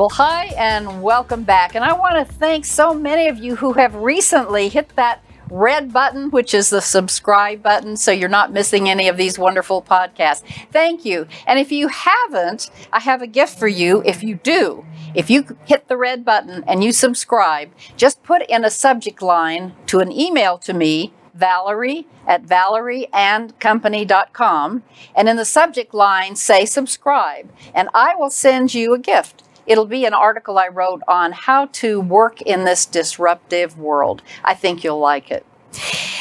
Well, hi, and welcome back. And I want to thank so many of you who have recently hit that red button, which is the subscribe button, so you're not missing any of these wonderful podcasts. Thank you. And if you haven't, I have a gift for you. If you do, if you hit the red button and you subscribe, just put in a subject line to an email to me, Valerie at valerieandcompany.com, and in the subject line say subscribe, and I will send you a gift. It'll be an article I wrote on how to work in this disruptive world. I think you'll like it.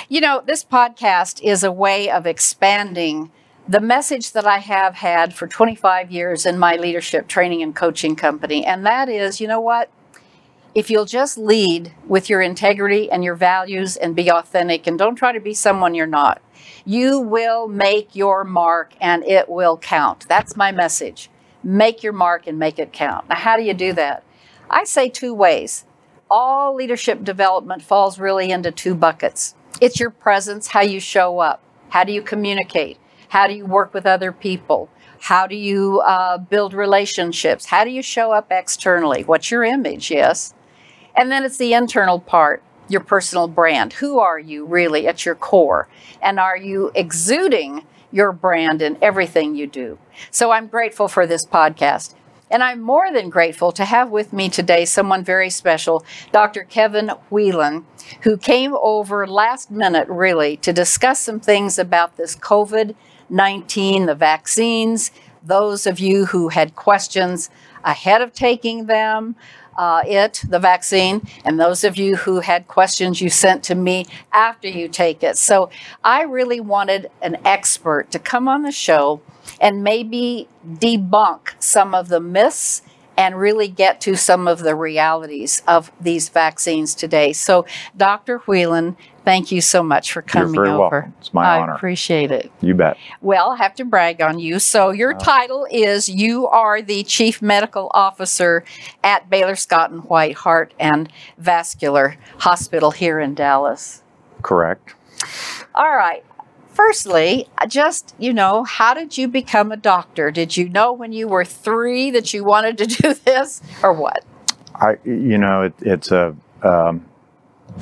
You know, this podcast is a way of expanding the message that I have had for 25 years in my leadership training and coaching company. And that is, you know what? If you'll just lead with your integrity and your values and be authentic and don't try to be someone you're not, you will make your mark and it will count. That's my message make your mark and make it count. Now, how do you do that? I say two ways. All leadership development falls really into two buckets it's your presence, how you show up, how do you communicate, how do you work with other people. How do you uh, build relationships? How do you show up externally? What's your image? Yes. And then it's the internal part, your personal brand. Who are you really at your core? And are you exuding your brand in everything you do. So I'm grateful for this podcast. And I'm more than grateful to have with me today someone very special, Dr. Kevin Wheelan, who came over last minute really to discuss some things about this COVID 19, the vaccines, those of you who had questions ahead of taking them, uh, it, the vaccine, and those of you who had questions you sent to me after you take it. So I really wanted an expert to come on the show and maybe debunk some of the myths and really get to some of the realities of these vaccines today. So, Dr. Wheelan, thank you so much for coming You're very over. Welcome. It's my I honor. I appreciate it. You bet. Well, I have to brag on you. So, your Uh. title is you are the Chief Medical Officer at Baylor Scott and White Heart and Vascular Hospital here in Dallas. Correct. All right. Firstly, just, you know, how did you become a doctor? Did you know when you were three that you wanted to do this or what? I, you know, it, it's a, um,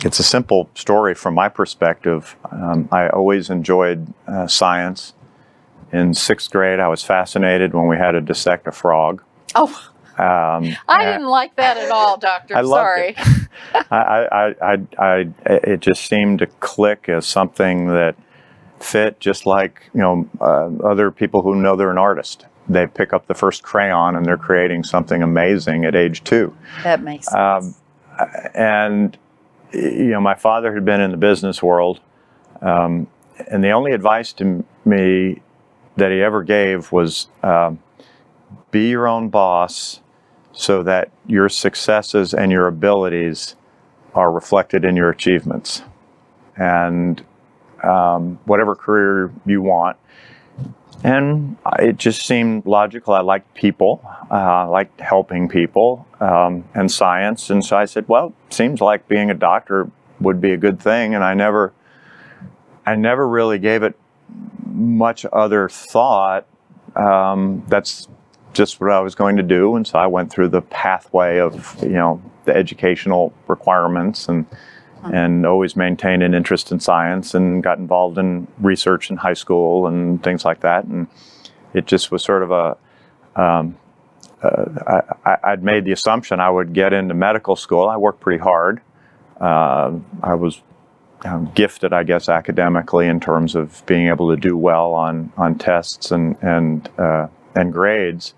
it's a simple story from my perspective. Um, I always enjoyed uh, science. In sixth grade, I was fascinated when we had to dissect a frog. Oh, Um, I didn't like that at all, Doctor. I Sorry. it. I, I, I, I, it just seemed to click as something that fit, just like you know, uh, other people who know they're an artist. They pick up the first crayon and they're creating something amazing at age two. That makes sense. Um, and you know, my father had been in the business world, um, and the only advice to me that he ever gave was um, be your own boss, so that your successes and your abilities are reflected in your achievements, and um, whatever career you want. And it just seemed logical. I liked people, uh, I liked helping people, um, and science. And so I said, "Well, seems like being a doctor would be a good thing." And I never, I never really gave it much other thought. Um, that's just what I was going to do, and so I went through the pathway of you know the educational requirements and and always maintained an interest in science and got involved in research in high school and things like that. And it just was sort of a, um, uh, I, I'd made the assumption I would get into medical school. I worked pretty hard. Uh, I was um, gifted, I guess, academically in terms of being able to do well on, on tests and, and, uh, and grades.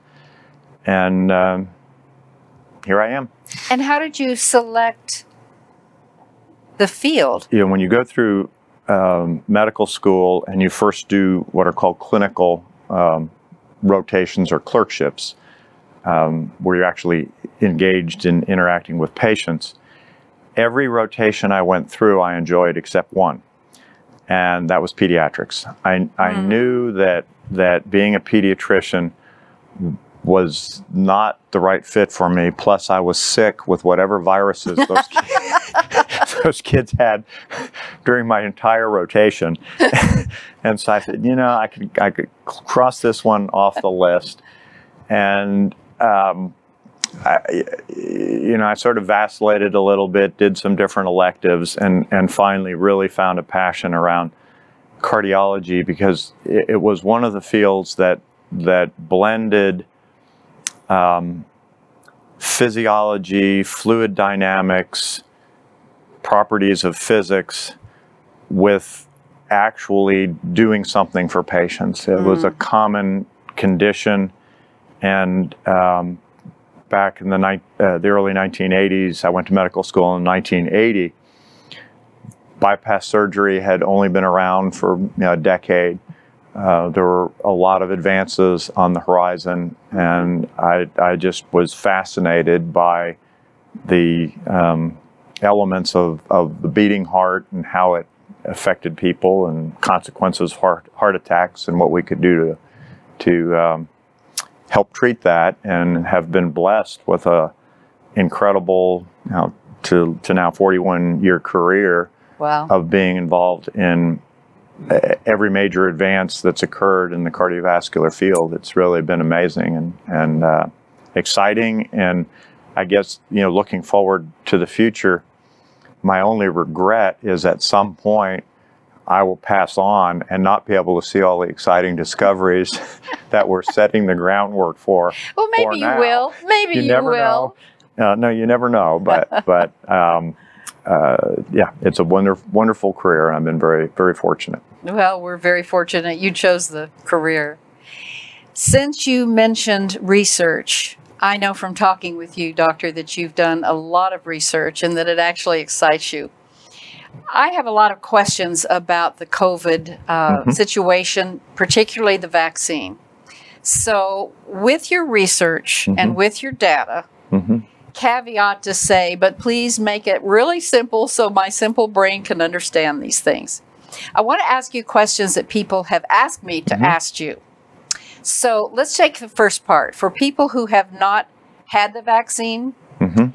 And um, here I am. and how did you select the field? you know, when you go through um, medical school and you first do what are called clinical um, rotations or clerkships, um, where you're actually engaged in interacting with patients, every rotation I went through, I enjoyed except one, and that was pediatrics. I, I knew that that being a pediatrician was not the right fit for me. Plus, I was sick with whatever viruses those kids, those kids had during my entire rotation, and so I said, you know, I could I could cross this one off the list, and. Um, I, you know, I sort of vacillated a little bit, did some different electives, and and finally really found a passion around cardiology because it, it was one of the fields that that blended um, physiology, fluid dynamics, properties of physics with actually doing something for patients. It was a common condition, and um, back in the, uh, the early 1980s. I went to medical school in 1980. Bypass surgery had only been around for you know, a decade. Uh, there were a lot of advances on the horizon, and I, I just was fascinated by the um, elements of, of the beating heart and how it affected people and consequences of heart, heart attacks and what we could do to, to um, help treat that and have been blessed with a incredible you know, to, to now 41 year career Wow. of being involved in uh, every major advance that's occurred in the cardiovascular field. It's really been amazing and, and uh, exciting. And I guess, you know, looking forward to the future, my only regret is at some point I will pass on and not be able to see all the exciting discoveries that we're setting the groundwork for. well, for maybe you now. will. Maybe you, never will. know. Uh, no, you never know. But but um, uh, yeah, it's a wonderful wonderful career, I've been very very fortunate. Well, we're very fortunate you chose the career. Since you mentioned research, I know from talking with you, Doctor, that you've done a lot of research and that it actually excites you. I have a lot of questions about the COVID uh, situation, particularly the vaccine. So, with your research and with your data, Mhm. caveat to say, but please make it really simple so my simple brain can understand these things. I want to ask you questions that people have asked me to ask you. So let's take the first part. For people who have not had the vaccine Mhm.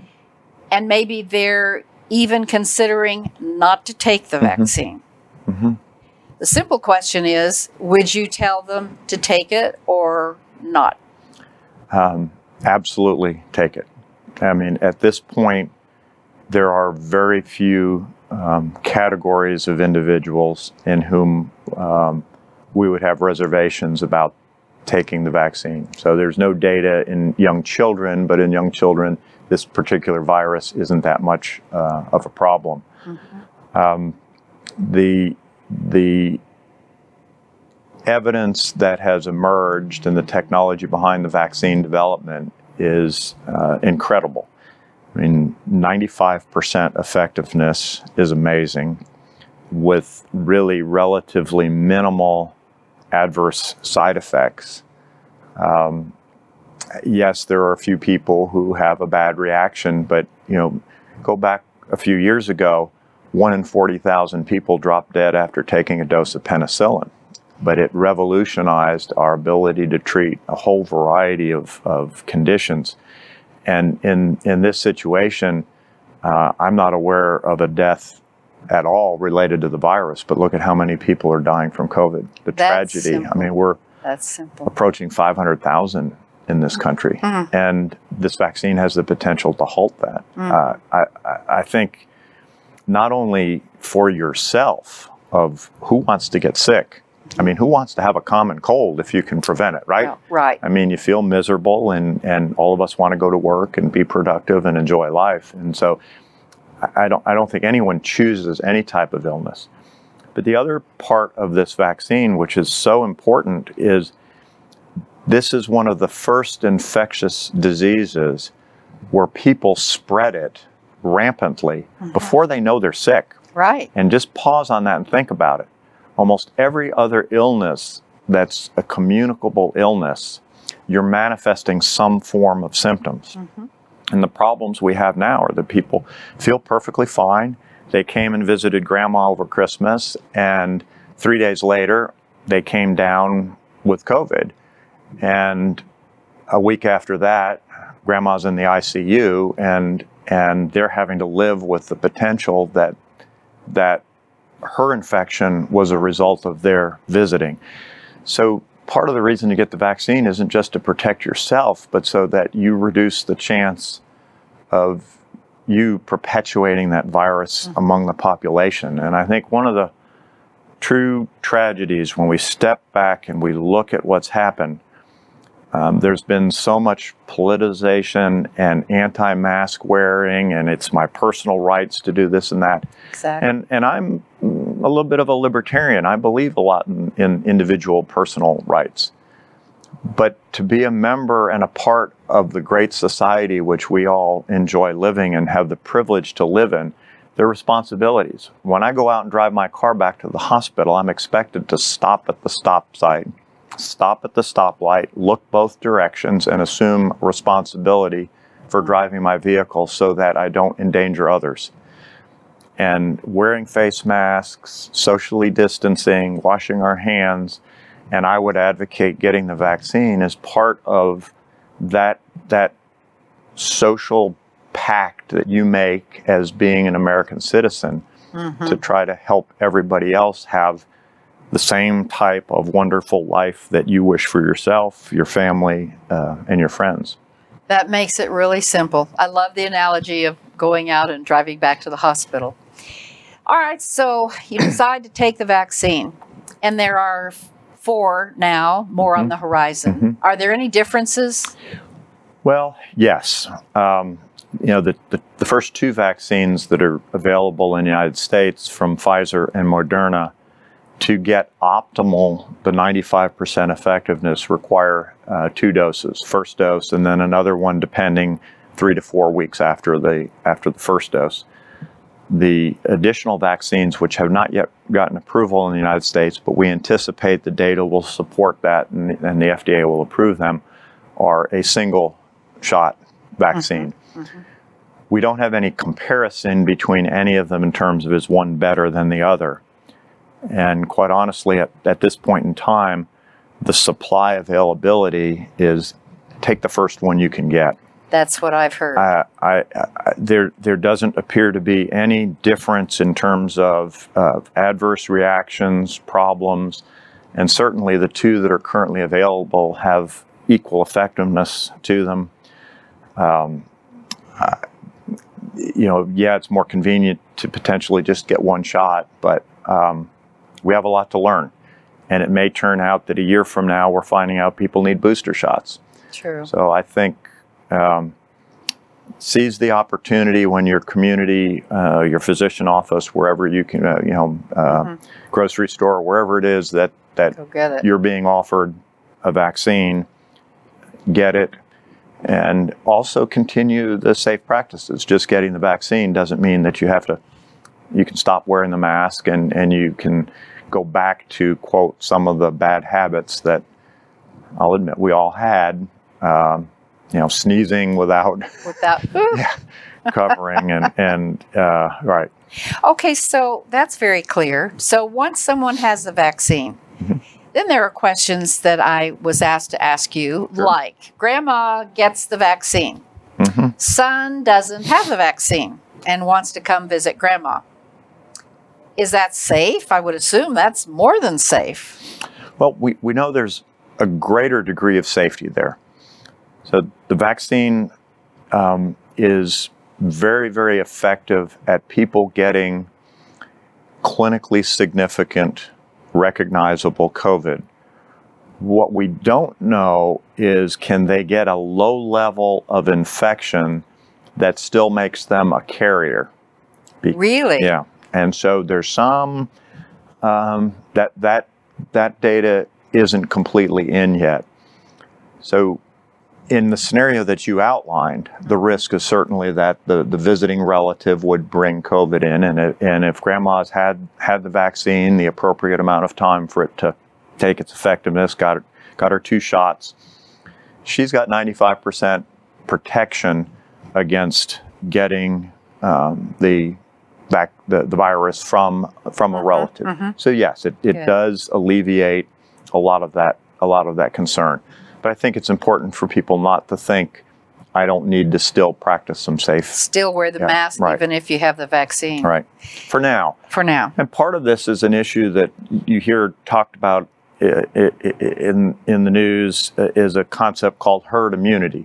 and maybe they're even considering not to take the vaccine, Mhm. the simple question is would you tell them to take it or not? Um, absolutely take it. I mean, at this point, there are very few um, categories of individuals in whom um, we would have reservations about taking the vaccine. So there's no data in young children, but in young children, this particular virus isn't that much uh, of a problem. Um, the the evidence that has emerged and the technology behind the vaccine development is uh, incredible. I mean, 95% effectiveness is amazing with really relatively minimal adverse side effects. Um, yes, there are a few people who have a bad reaction, but you know, go back a few years ago, one in 40,000 people dropped dead after taking a dose of penicillin. But it revolutionized our ability to treat a whole variety of, of conditions. And in, in this situation, uh, I'm not aware of a death at all related to the virus, but look at how many people are dying from COVID. The That's tragedy. I mean, we're That's simple. approaching 500,000 in this country, and this vaccine has the potential to halt that. Uh, I, I- I think not only for yourself of who wants to get sick. I mean, who wants to have a common cold if you can prevent it, right? Right. I mean, you feel miserable, and, and all of us want to go to work and be productive and enjoy life. And so, I- don't I don't think anyone chooses any type of illness. But the other part of this vaccine, which is so important, is this is one of the first infectious diseases where people spread it rampantly mm-hmm. before they know they're sick. Right. And just pause on that and think about it. Almost every other illness that's a communicable illness, you're manifesting some form of symptoms. Mm-hmm. And the problems we have now are that people feel perfectly fine. They came and visited grandma over Christmas, and three days later, they came down with COVID. And a week after that, grandma's in the ICU, and and they're having to live with the potential that that her infection was a result of their visiting. So part of the reason you get the vaccine isn't just to protect yourself, but so that you reduce the chance of you perpetuating that virus mm-hmm. among the population. And I think one of the true tragedies when we step back and we look at what's happened um, there's been so much politicization and anti-mask wearing, and it's my personal rights to do this and that. Exactly. And and I'm a little bit of a libertarian. I believe a lot in, in individual personal rights. But to be a member and a part of the great society which we all enjoy living and have the privilege to live in, there are responsibilities. When I go out and drive my car back to the hospital, I'm expected to stop at the stop sign stop at the stoplight, look both directions, and assume responsibility for driving my vehicle so that I don't endanger others. And wearing face masks, socially distancing, washing our hands, and I would advocate getting the vaccine as part of that that social pact that you make as being an American citizen mm-hmm. to try to help everybody else have the same type of wonderful life that you wish for yourself, your family, uh, and your friends. That makes it really simple. I love the analogy of going out and driving back to the hospital. All right, so you decide to take the vaccine, and there are four now, more mm-hmm. on the horizon. Mm-hmm. Are there any differences? Well, yes. Um, you know, the, the, the, first two vaccines that are available in the United States from Pfizer and Moderna to get optimal, the 95% effectiveness, require uh, two doses, first dose, and then another one depending three to four weeks after the after the first dose. The additional vaccines, which have not yet gotten approval in the United States, but we anticipate the data will support that and, and the FDA will approve them, are a single shot vaccine. Mm-hmm. Mm-hmm. We don't have any comparison between any of them in terms of is one better than the other. And quite honestly, at, at this point in time, the supply availability is take the first one you can get. That's what I've heard. I, I, I, there, there doesn't appear to be any difference in terms of uh, adverse reactions, problems, and certainly the two that are currently available have equal effectiveness to them. Um, you know, yeah, it's more convenient to potentially just get one shot, but um, we have a lot to learn. And it may turn out that a year from now, we're finding out people need booster shots. True. So I think um, seize the opportunity when your community, uh, your physician office, wherever you can, uh, you know, uh, mm-hmm. grocery store, wherever it is that that you're being offered a vaccine, get it, and also continue the safe practices. Just getting the vaccine doesn't mean that you have to. You can stop wearing the mask and and you can go back to quote some of the bad habits that I'll admit we all had. Um, you know, sneezing without without yeah, covering and and uh, right. Okay, so that's very clear. So once someone has the vaccine. Mm-hmm. Then there are questions that I was asked to ask you, sure. like Grandma gets the vaccine, mm-hmm. son doesn't have the vaccine and wants to come visit Grandma. Is that safe? I would assume that's more than safe. Well, we, we know there's a greater degree of safety there. So the vaccine um, is very, very effective at people getting clinically significant, recognizable COVID. What we don't know is can they get a low level of infection that still makes them a carrier? Be- really? Yeah. And so there's some um, that that that data isn't completely in yet. So in the scenario that you outlined, the risk is certainly that the, the visiting relative would bring COVID in, and it, and if grandma's had had the vaccine, the appropriate amount of time for it to take its effectiveness, got got her two shots, she's got 95% protection against getting um, the, vac- the the virus from from a relative. So yes, it, it Good. does alleviate a lot of that a lot of that concern. But I think it's important for people not to think I don't need to still practice some safe. Still wear the Yeah, mask right. even if you have the vaccine. Right. For now. For now. And part of this is an issue that you hear talked about in in the news is a concept called herd immunity.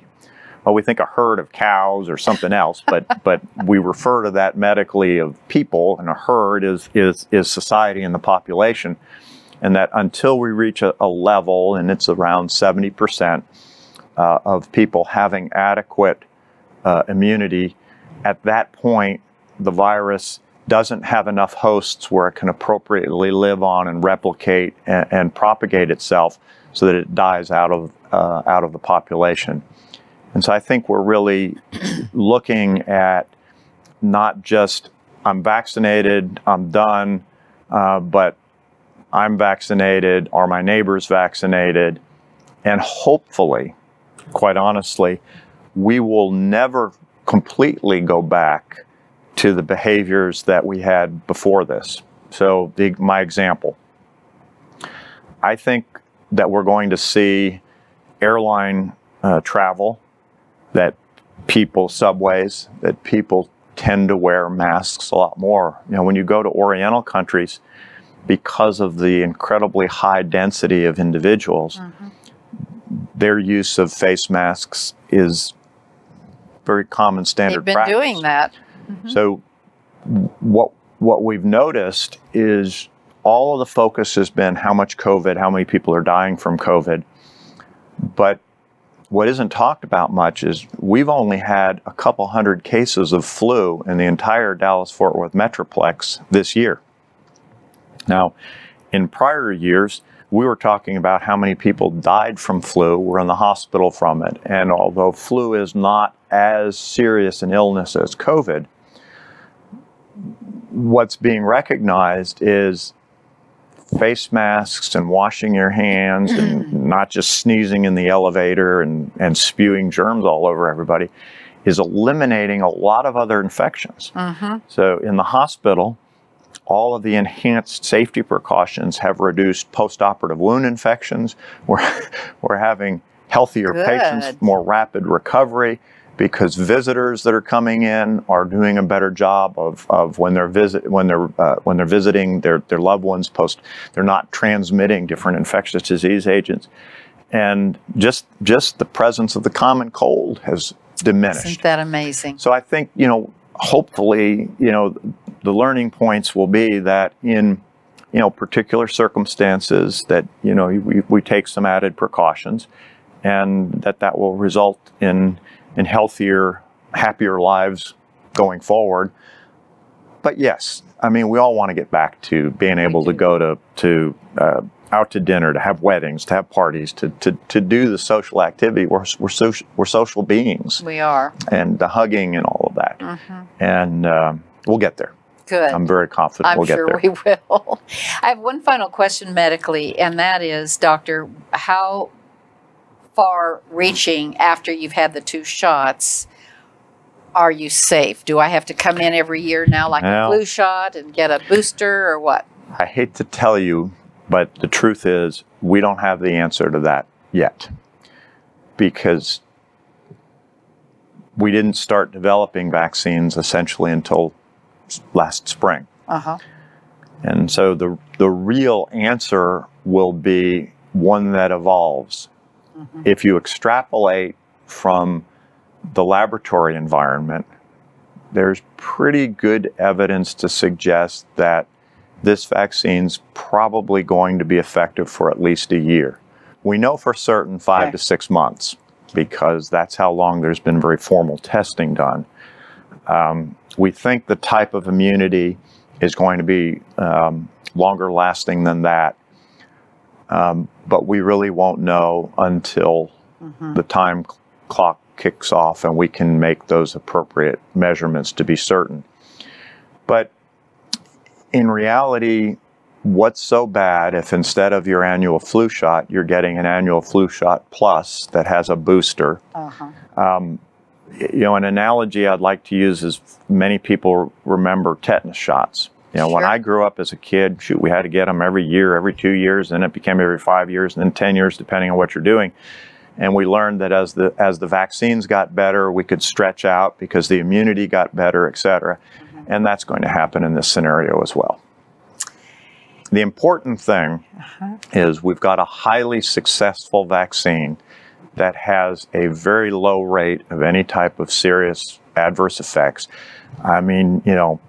Well, we think a herd of cows or something else, but but we refer to that medically of people, and a herd is is is society and the population, and that until we reach a, a level, and it's around seventy percent uh, of people having adequate uh, immunity, at that point, the virus doesn't have enough hosts where it can appropriately live on and replicate and, and propagate itself so that it dies out of uh, out of the population. And so I think we're really looking at not just I'm vaccinated, I'm done, uh, but I'm vaccinated, are my neighbors vaccinated, and hopefully, quite honestly, we will never completely go back to the behaviors that we had before this. So, the, my example I think that we're going to see airline uh, travel, that people, subways, that people tend to wear masks a lot more. You know, when you go to Oriental countries, because of the incredibly high density of individuals, mm-hmm. their use of face masks is very common standard They've been practice. doing that. Mm-hmm. So what what we've noticed is all of the focus has been how much COVID, how many people are dying from COVID. But what isn't talked about much is we've only had a couple hundred cases of flu in the entire Dallas Fort Worth Metroplex this year. Now, in prior years, we were talking about how many people died from flu, were in the hospital from it. And although flu is not as serious an illness as COVID, what's being recognized is face masks and washing your hands and mm. not just sneezing in the elevator and, and spewing germs all over everybody is eliminating a lot of other infections. Uh-huh. So in the hospital, all of the enhanced safety precautions have reduced postoperative wound infections. We're, we're having healthier patients, more rapid recovery because visitors that are coming in are doing a better job of, of when they're visit when they're uh, when they're visiting their, their loved ones post they're not transmitting different infectious disease agents and just just the presence of the common cold has diminished Isn't that amazing? so I think, you know, hopefully, you know, the learning points will be that in, you know, particular circumstances that, you know, we, we take some added precautions and that that will result in, in healthier, happier lives going forward. But yes, I mean, we all want to get back to being able to go to, to, uh, out to dinner, to have weddings, to have parties, to, to, to do the social activity. We're, we're, social, we're social beings We are. and the hugging and all of that. Mm-hmm. And um, we'll get there. Good. I'm very confident I'm we'll get sure there. we will. I have one final question medically, and that is, Doctor, how far reaching after you've had the two shots are you safe? Do I have to come in every year now, like Well- a flu shot, and get a booster, or what? I hate to tell you, but the truth is, we don't have the answer to that yet because we didn't start developing vaccines essentially until last spring. Uh huh. And so the, the real answer will be one that evolves. If you extrapolate from the laboratory environment, there's pretty good evidence to suggest that this vaccine's probably going to be effective for at least a year. We know for certain five Okay. to six months because that's how long there's been very formal testing done. Um, we think the type of immunity is going to be um, longer lasting than that. Um, but we really won't know until the time cl- clock kicks off and we can make those appropriate measurements to be certain. But in reality, what's so bad if instead of your annual flu shot, you're getting an annual flu shot plus that has a booster? Uh huh. Um, you know, an analogy I'd like to use is many people remember tetanus shots. You know, when I grew up as a kid, shoot, we had to get them every year, every two years, then it became every five years, and then ten years, depending on what you're doing. And we learned that as the as the vaccines got better, we could stretch out because the immunity got better, et cetera. Mm-hmm. And that's going to happen in this scenario as well. The important thing uh-huh. is we've got a highly successful vaccine that has a very low rate of any type of serious adverse effects. I mean, you know,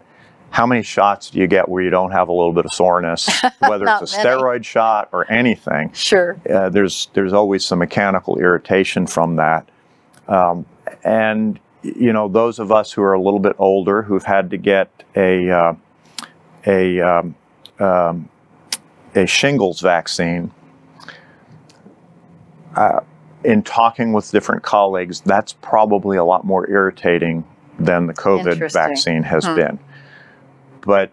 how many shots do you get where you don't have a little bit of soreness, whether it's a many. steroid shot or anything? Sure. uh, there's there's always some mechanical irritation from that, um, and you know those of us who are a little bit older who've had to get a uh, a um, um, a shingles vaccine. Uh, in talking with different colleagues, that's probably a lot more irritating than the COVID vaccine has Hmm. been. But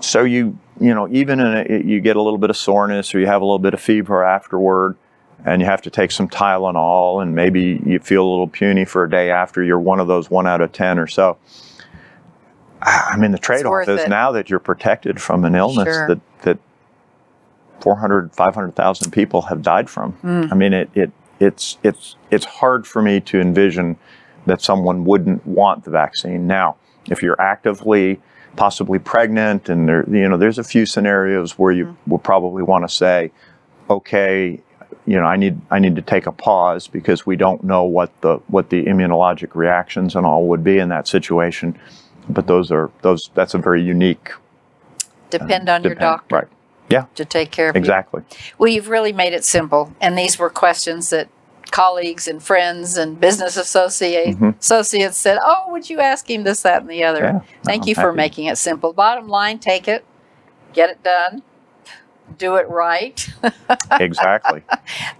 so you you know even in a, you get a little bit of soreness or you have a little bit of fever afterward and you have to take some Tylenol and maybe you feel a little puny for a day after you're one of those one out of 10 or so I mean the trade-off is it. now that you're protected from an illness Sure. that that 400 500,000 people have died from Hmm. I mean it it it's it's it's hard for me to envision that someone wouldn't want the vaccine. Now if you're actively possibly pregnant and there you know there's a few scenarios where you mm-hmm. will probably want to say okay you know I need I need to take a pause because we don't know what the what the immunologic reactions and all would be in that situation. But those are those that's a very unique uh, Depend on your doctor. right yeah to take care of you. exactly Well, you've really made it simple. And these were questions that colleagues and friends and business associate, Mhm. associates said, Oh, would you ask him this, that, and the other? Yeah, Thank I'm you for happy. making it simple. Bottom line, take it, get it done, do it right. exactly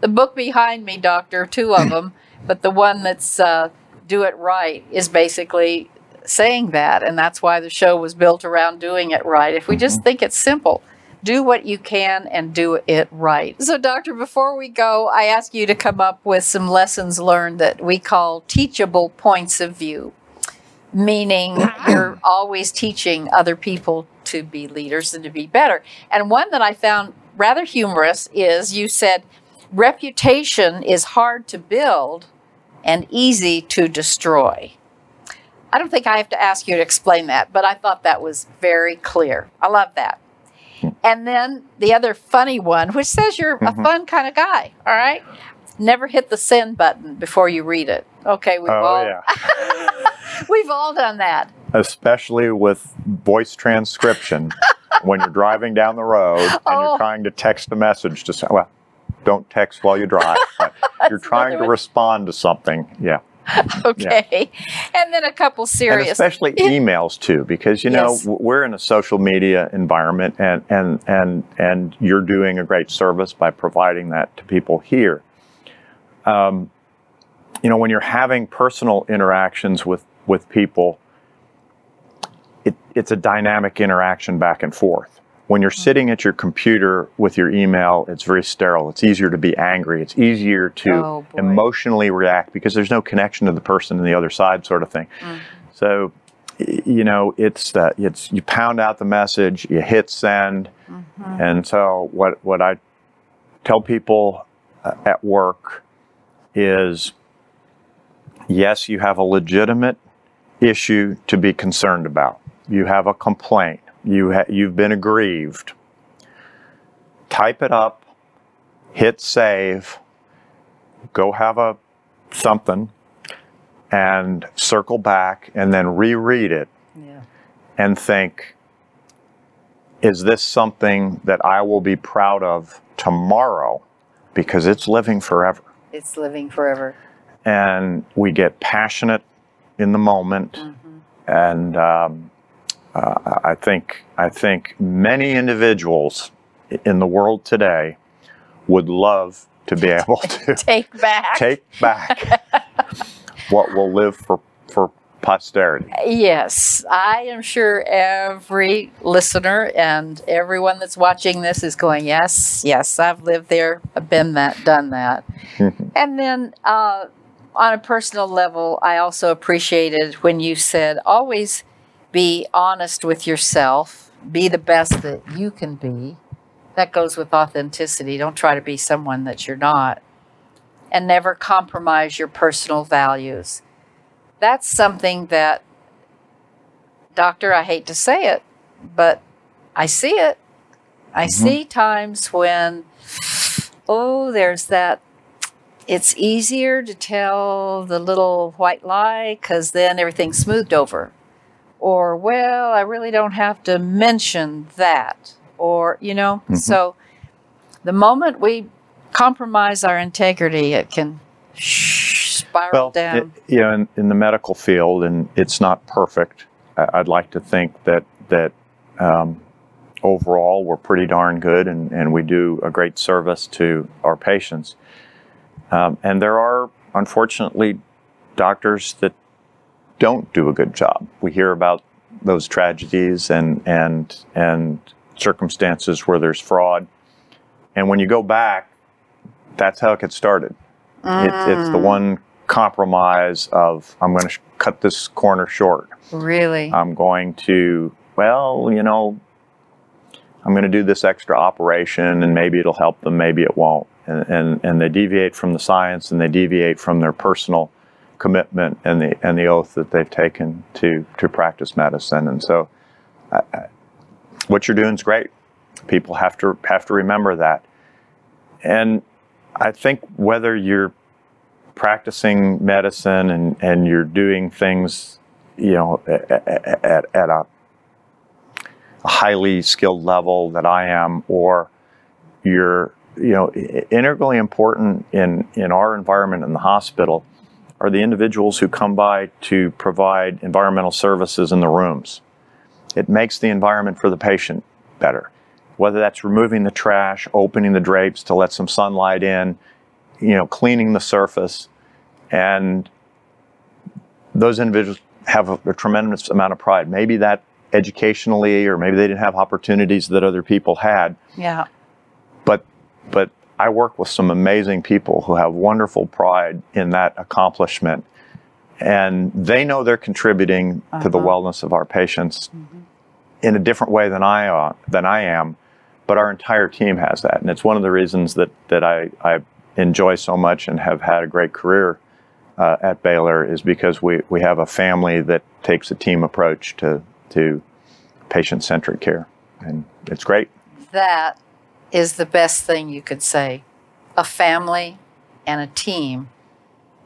the book behind me, Doctor, two of them, but the one that's uh, Do It Right is basically saying that. And that's why the show was built around doing it right. If we just think it's simple, do what you can and do it right. So, Doctor, before we go, I ask you to come up with some lessons learned that we call teachable points of view, meaning you're always teaching other people to be leaders and to be better. And one that I found rather humorous is you said, reputation is hard to build and easy to destroy. I don't think I have to ask you to explain that, but I thought that was very clear. I love that. And then the other funny one, which says you're a Mhm. fun kind of guy, all right? Never hit the send button before you read it. Okay, we've oh all yeah we've all done that. especially with voice transcription when you're driving down the road and Oh. you're trying to text a message to say, well, don't text while you drive. But you're trying to one. respond to something. Yeah. Okay. And then a couple And serious especially emails too, because you know Yes. we're in a social media environment, and and and and you're doing a great service by providing that to people here. Um, you know, when you're having personal interactions with with people, it, it's a dynamic interaction back and forth. When you're hmm. sitting at your computer with your email, it's very sterile. It's easier to be angry. It's easier to Oh, emotionally react because there's no connection to the person on the other side, sort of thing. Mm-hmm. So, you know, it's that it's you pound out the message, you hit send, mm-hmm. and so what what I tell people uh, at work is, yes, you have a legitimate issue to be concerned about. You have a complaint. You ha- you've been aggrieved. Type it up, hit save, go have a something, and circle back and then reread it Yeah. and think, is this something that I will be proud of tomorrow? Because it's living forever. It's living forever. And we get passionate in the moment. And um, uh, I think I think many individuals in the world today would love to be able to Take back. take back what will live for for posterity. Yes, I am sure every listener and everyone that's watching this is going, yes, yes, I've lived there, I've been that, done that. Mhm. And then uh, on a personal level, I also appreciated when you said always be honest with yourself, be the best that you can be. That goes with authenticity. Don't try to be someone that you're not. And never compromise your personal values. That's something that, doctor, I hate to say it, but I see it. I Mm-hmm. see times when, oh, there's that it's easier to tell the little white lie because then everything's smoothed over. Or, well, I really don't have to mention that. Or, you know, Mhm. so the moment we compromise our integrity, it can spiral Well, down. it, you know, in, in the medical field, and it's not perfect. I, I'd like to think that that um, overall we're pretty darn good, and, and we do a great service to our patients. Um, and there are, unfortunately, doctors that don't do a good job. We hear about those tragedies and and and circumstances where there's fraud. And when you go back, that's how it gets started. It's, it's the Mm, one compromise of I'm going to sh- cut this corner short. Really? I'm going to, well, you know, I'm going to do this extra operation and maybe it'll help them, maybe it won't. And, and, and they deviate from the science and they deviate from their personal commitment and the, and the oath that they've taken to, to practice medicine. And so I, I, what you're doing is great. People have to, have to remember that. And I think whether you're practicing medicine and, and you're doing things, you know, at, at, at a, a highly skilled level that I am, or you're, you know, integrally important in, in our environment in the hospital are the individuals who come by to provide environmental services in the rooms. It makes the environment for the patient better. Whether that's removing the trash, opening the drapes to let some sunlight in, you know, cleaning the surface, and those individuals have a, a tremendous amount of pride. Maybe that educationally, or maybe they didn't have opportunities that other people had, yeah. but but I work with some amazing people who have wonderful pride in that accomplishment, and they know they're contributing to the Uh-huh. wellness of our patients in a different way than I uh, than I am. But our entire team has that, and it's one of the reasons that that I, I enjoy so much and have had a great career uh, at Baylor is because we, we have a family that takes a team approach to to patient centric care, and it's great. That is the best thing you could say. A family and a team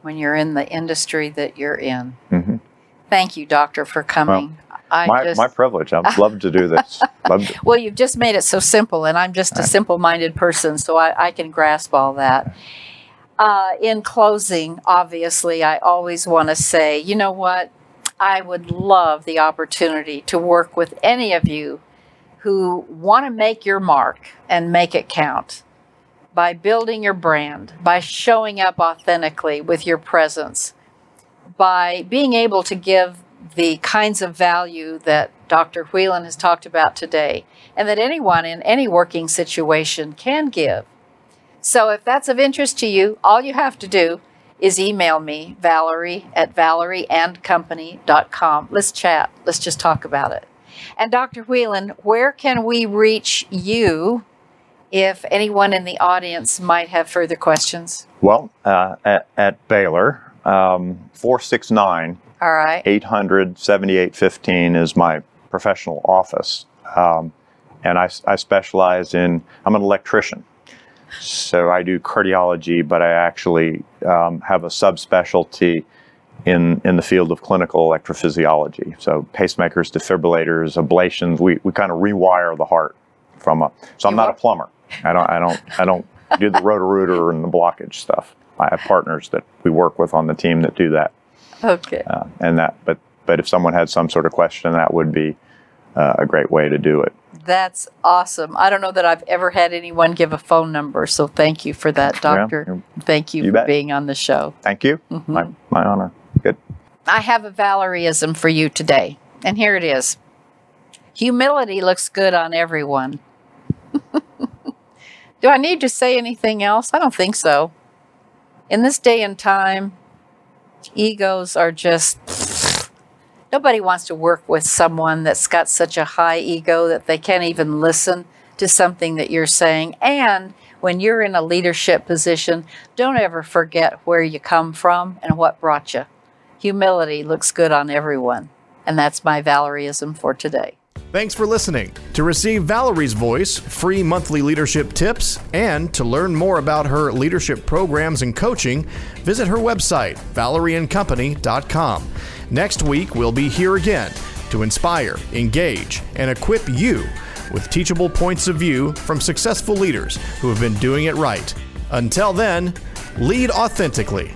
when you're in the industry that you're in. Mhm. Thank you, doctor, for coming. I my, just my privilege. I'd love to do this. to. well, you've just made it so simple, and I'm just a simple-minded person, so I, I can grasp all that. Uh, in closing, obviously, I always want to say, you know what? I would love the opportunity to work with any of you who want to make your mark and make it count by building your brand, by showing up authentically with your presence, by being able to give the kinds of value that Dr. Wheelan has talked about today, and that anyone in any working situation can give. So, if that's of interest to you, all you have to do is email me, Valerie at valerieandcompany.com. Let's chat. Let's just talk about it. And Dr. Wheelan, where can we reach you if anyone in the audience might have further questions? Well, uh, at, at Baylor, um, 469 All right. 800 7815 is my professional office. Um, and I, I specialize in, I'm an electrician. So I do cardiology, but I actually um, have a subspecialty in, in the field of clinical electrophysiology. So pacemakers, defibrillators, ablations, we, we kind of rewire the heart from a, so I'm not a plumber. I don't, I don't, I don't do the Roto-Rooter and the blockage stuff. I have partners that we work with on the team that do that Okay. uh, and that but but if someone had some sort of question that would be uh, a great way to do it That's awesome. I don't know that I've ever had anyone give a phone number, so thank you for that, Doctor. you're- thank you, you for bet. being on the show. thank you Mhm. my, my honor good I have a Valerieism for you today, and here it is Humility looks good on everyone. Do I need to say anything else? I don't think so. In this day and time, Egos are just. Nobody wants to work with someone that's got such a high ego that they can't even listen to something that you're saying. And when you're in a leadership position, don't ever forget where you come from and what brought you. Humility looks good on everyone. And that's my Valerieism for today. Thanks for listening. To receive Valerie's voice, free monthly leadership tips, and to learn more about her leadership programs and coaching, visit her website, valerieandcompany.com. Next week, we'll be here again to inspire, engage, and equip you with teachable points of view from successful leaders who have been doing it right. Until then, lead authentically